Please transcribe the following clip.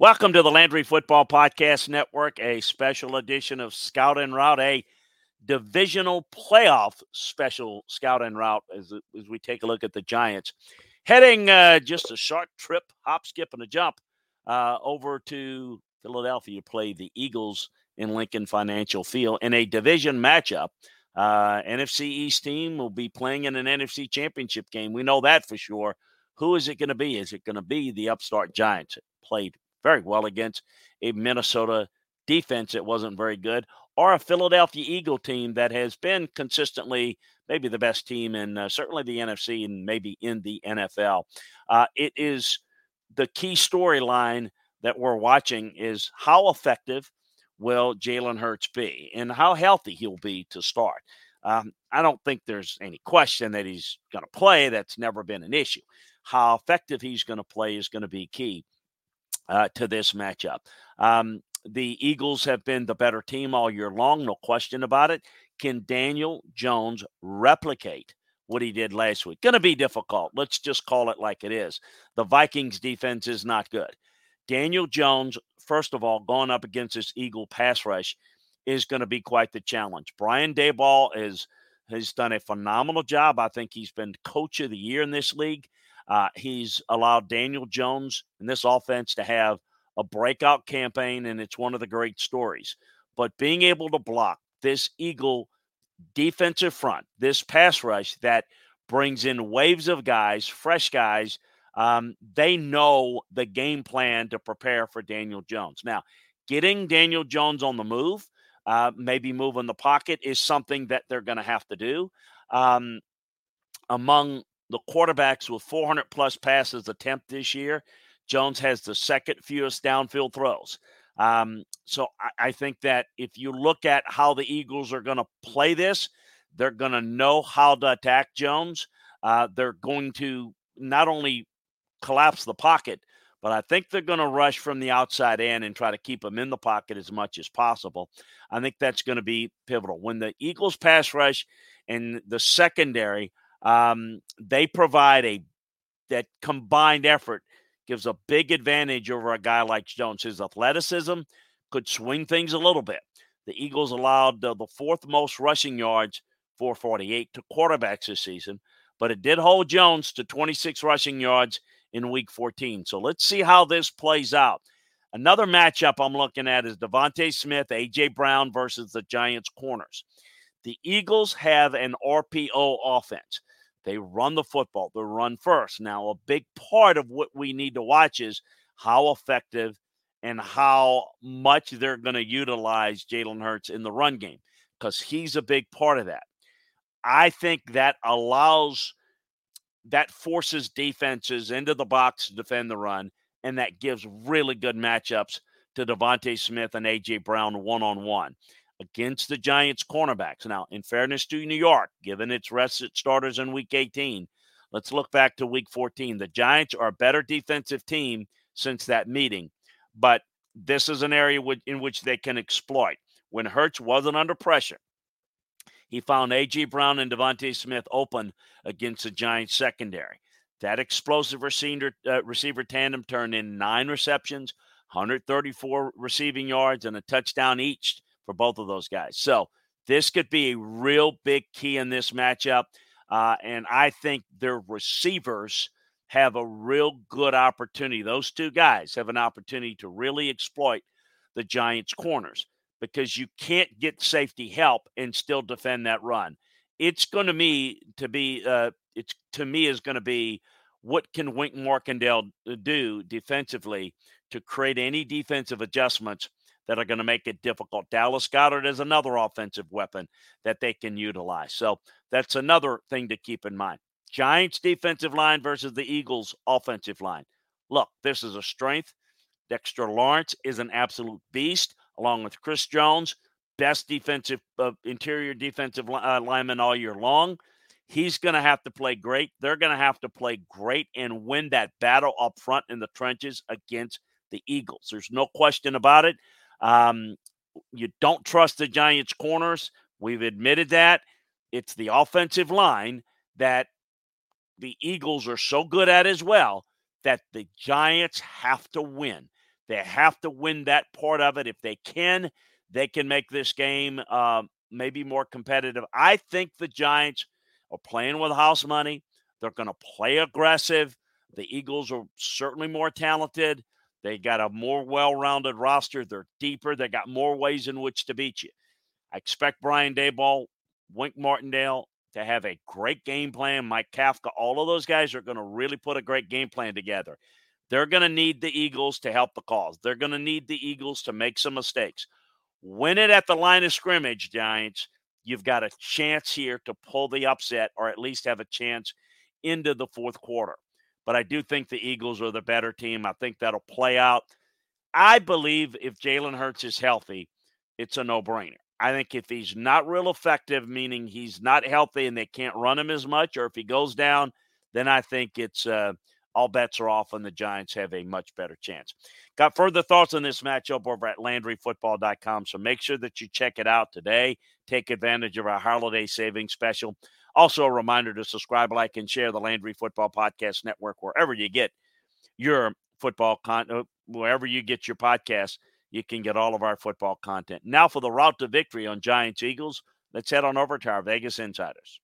Welcome to the Landry Football Podcast Network, a special edition of Scout and Route, a divisional playoff special Scout and Route as, as we take a look at the Giants. Heading uh, just a short trip, hop, skip, and a jump uh, over to Philadelphia to play the Eagles in Lincoln Financial Field in a division matchup. Uh, NFC East team will be playing in an NFC Championship game. We know that for sure. Who is it going to be? Is it going to be the upstart Giants? Played very well against a Minnesota defense that wasn't very good, or a Philadelphia Eagle team that has been consistently maybe the best team in uh, certainly the NFC and maybe in the NFL. Uh, it is the key storyline that we're watching is how effective will Jalen Hurts be and how healthy he'll be to start. Um, I don't think there's any question that he's going to play. That's never been an issue. How effective he's going to play is going to be key uh, to this matchup. Um, the Eagles have been the better team all year long, no question about it. Can Daniel Jones replicate what he did last week? Going to be difficult. Let's just call it like it is. The Vikings defense is not good. Daniel Jones, first of all, going up against this Eagle pass rush is going to be quite the challenge. Brian Daboll is has done a phenomenal job. I think he's been coach of the year in this league. Uh, he's allowed Daniel Jones and this offense to have a breakout campaign, and it's one of the great stories. But being able to block this Eagle defensive front, this pass rush that brings in waves of guys, fresh guys, um, they know the game plan to prepare for Daniel Jones. Now, getting Daniel Jones on the move, uh, maybe moving the pocket, is something that they're going to have to do. Um, among the quarterbacks with 400 plus passes attempt this year. Jones has the second fewest downfield throws. Um, so I, I, think that if you look at how the Eagles are going to play this, they're going to know how to attack Jones. Uh, they're going to not only collapse the pocket, but I think they're going to rush from the outside in and try to keep him in the pocket as much as possible. I think that's going to be pivotal. When the Eagles pass rush and the secondary – um, they provide a that combined effort gives a big advantage over a guy like Jones. His athleticism could swing things a little bit. The Eagles allowed uh, the fourth most rushing yards, 448, to quarterbacks this season, but it did hold Jones to 26 rushing yards in week 14. So let's see how this plays out. Another matchup I'm looking at is DeVonta Smith, A.J. Brown versus the Giants corners. The Eagles have an RPO offense. They run the football, they run first. Now, a big part of what we need to watch is how effective and how much they're going to utilize Jalen Hurts in the run game because he's a big part of that. I think that allows, that forces defenses into the box to defend the run, and that gives really good matchups to DeVonta Smith and A.J. Brown one on one against the Giants cornerbacks. Now, in fairness to New York, given its rested starters in week 18, let's look back to week 14. The Giants are a better defensive team since that meeting, but this is an area in which they can exploit. When Hurts wasn't under pressure, he found A.J. Brown and DeVonta Smith open against the Giants secondary. That explosive receiver, uh, receiver tandem turned in nine receptions, 134 receiving yards, and a touchdown each for both of those guys. So this could be a real big key in this matchup. Uh, and I think their receivers have a real good opportunity. Those two guys have an opportunity to really exploit the Giants' corners because you can't get safety help and still defend that run. It's going to me to be uh, it's to me is going to be what can Wink Martindale uh, do defensively to create any defensive adjustments that are going to make it difficult. Dallas Goedert is another offensive weapon that they can utilize. So that's another thing to keep in mind. Giants defensive line versus the Eagles offensive line. Look, this is a strength. Dexter Lawrence is an absolute beast, along with Chris Jones, best defensive uh, interior defensive uh, lineman all year long. He's going to have to play great. They're going to have to play great and win that battle up front in the trenches against the Eagles. There's no question about it. Um, you don't trust the Giants' corners. We've admitted that. It's the offensive line that the Eagles are so good at as well that the Giants have to win. They have to win that part of it. If they can, they can make this game uh, maybe more competitive. I think the Giants are playing with house money. They're going to play aggressive. The Eagles are certainly more talented. They got a more well rounded roster. They're deeper. They got more ways in which to beat you. I expect Brian Daboll, Wink Martindale to have a great game plan. Mike Kafka, all of those guys are going to really put a great game plan together. They're going to need the Eagles to help the cause. They're going to need the Eagles to make some mistakes. Win it at the line of scrimmage, Giants. You've got a chance here to pull the upset or at least have a chance into the fourth quarter. But I do think the Eagles are the better team. I think that'll play out. I believe if Jalen Hurts is healthy, it's a no brainer. I think if he's not real effective, meaning he's not healthy and they can't run him as much, or if he goes down, then I think it's uh, all bets are off and the Giants have a much better chance. Got further thoughts on this matchup over at LandryFootball.com. So make sure that you check it out today. Take advantage of our holiday savings special. Also, a reminder to subscribe, like, and share the Landry Football Podcast Network wherever you get your football content, uh, wherever you get your podcast, you can get all of our football content. Now, for the route to victory on Giants Eagles, let's head on over to our Vegas Insiders.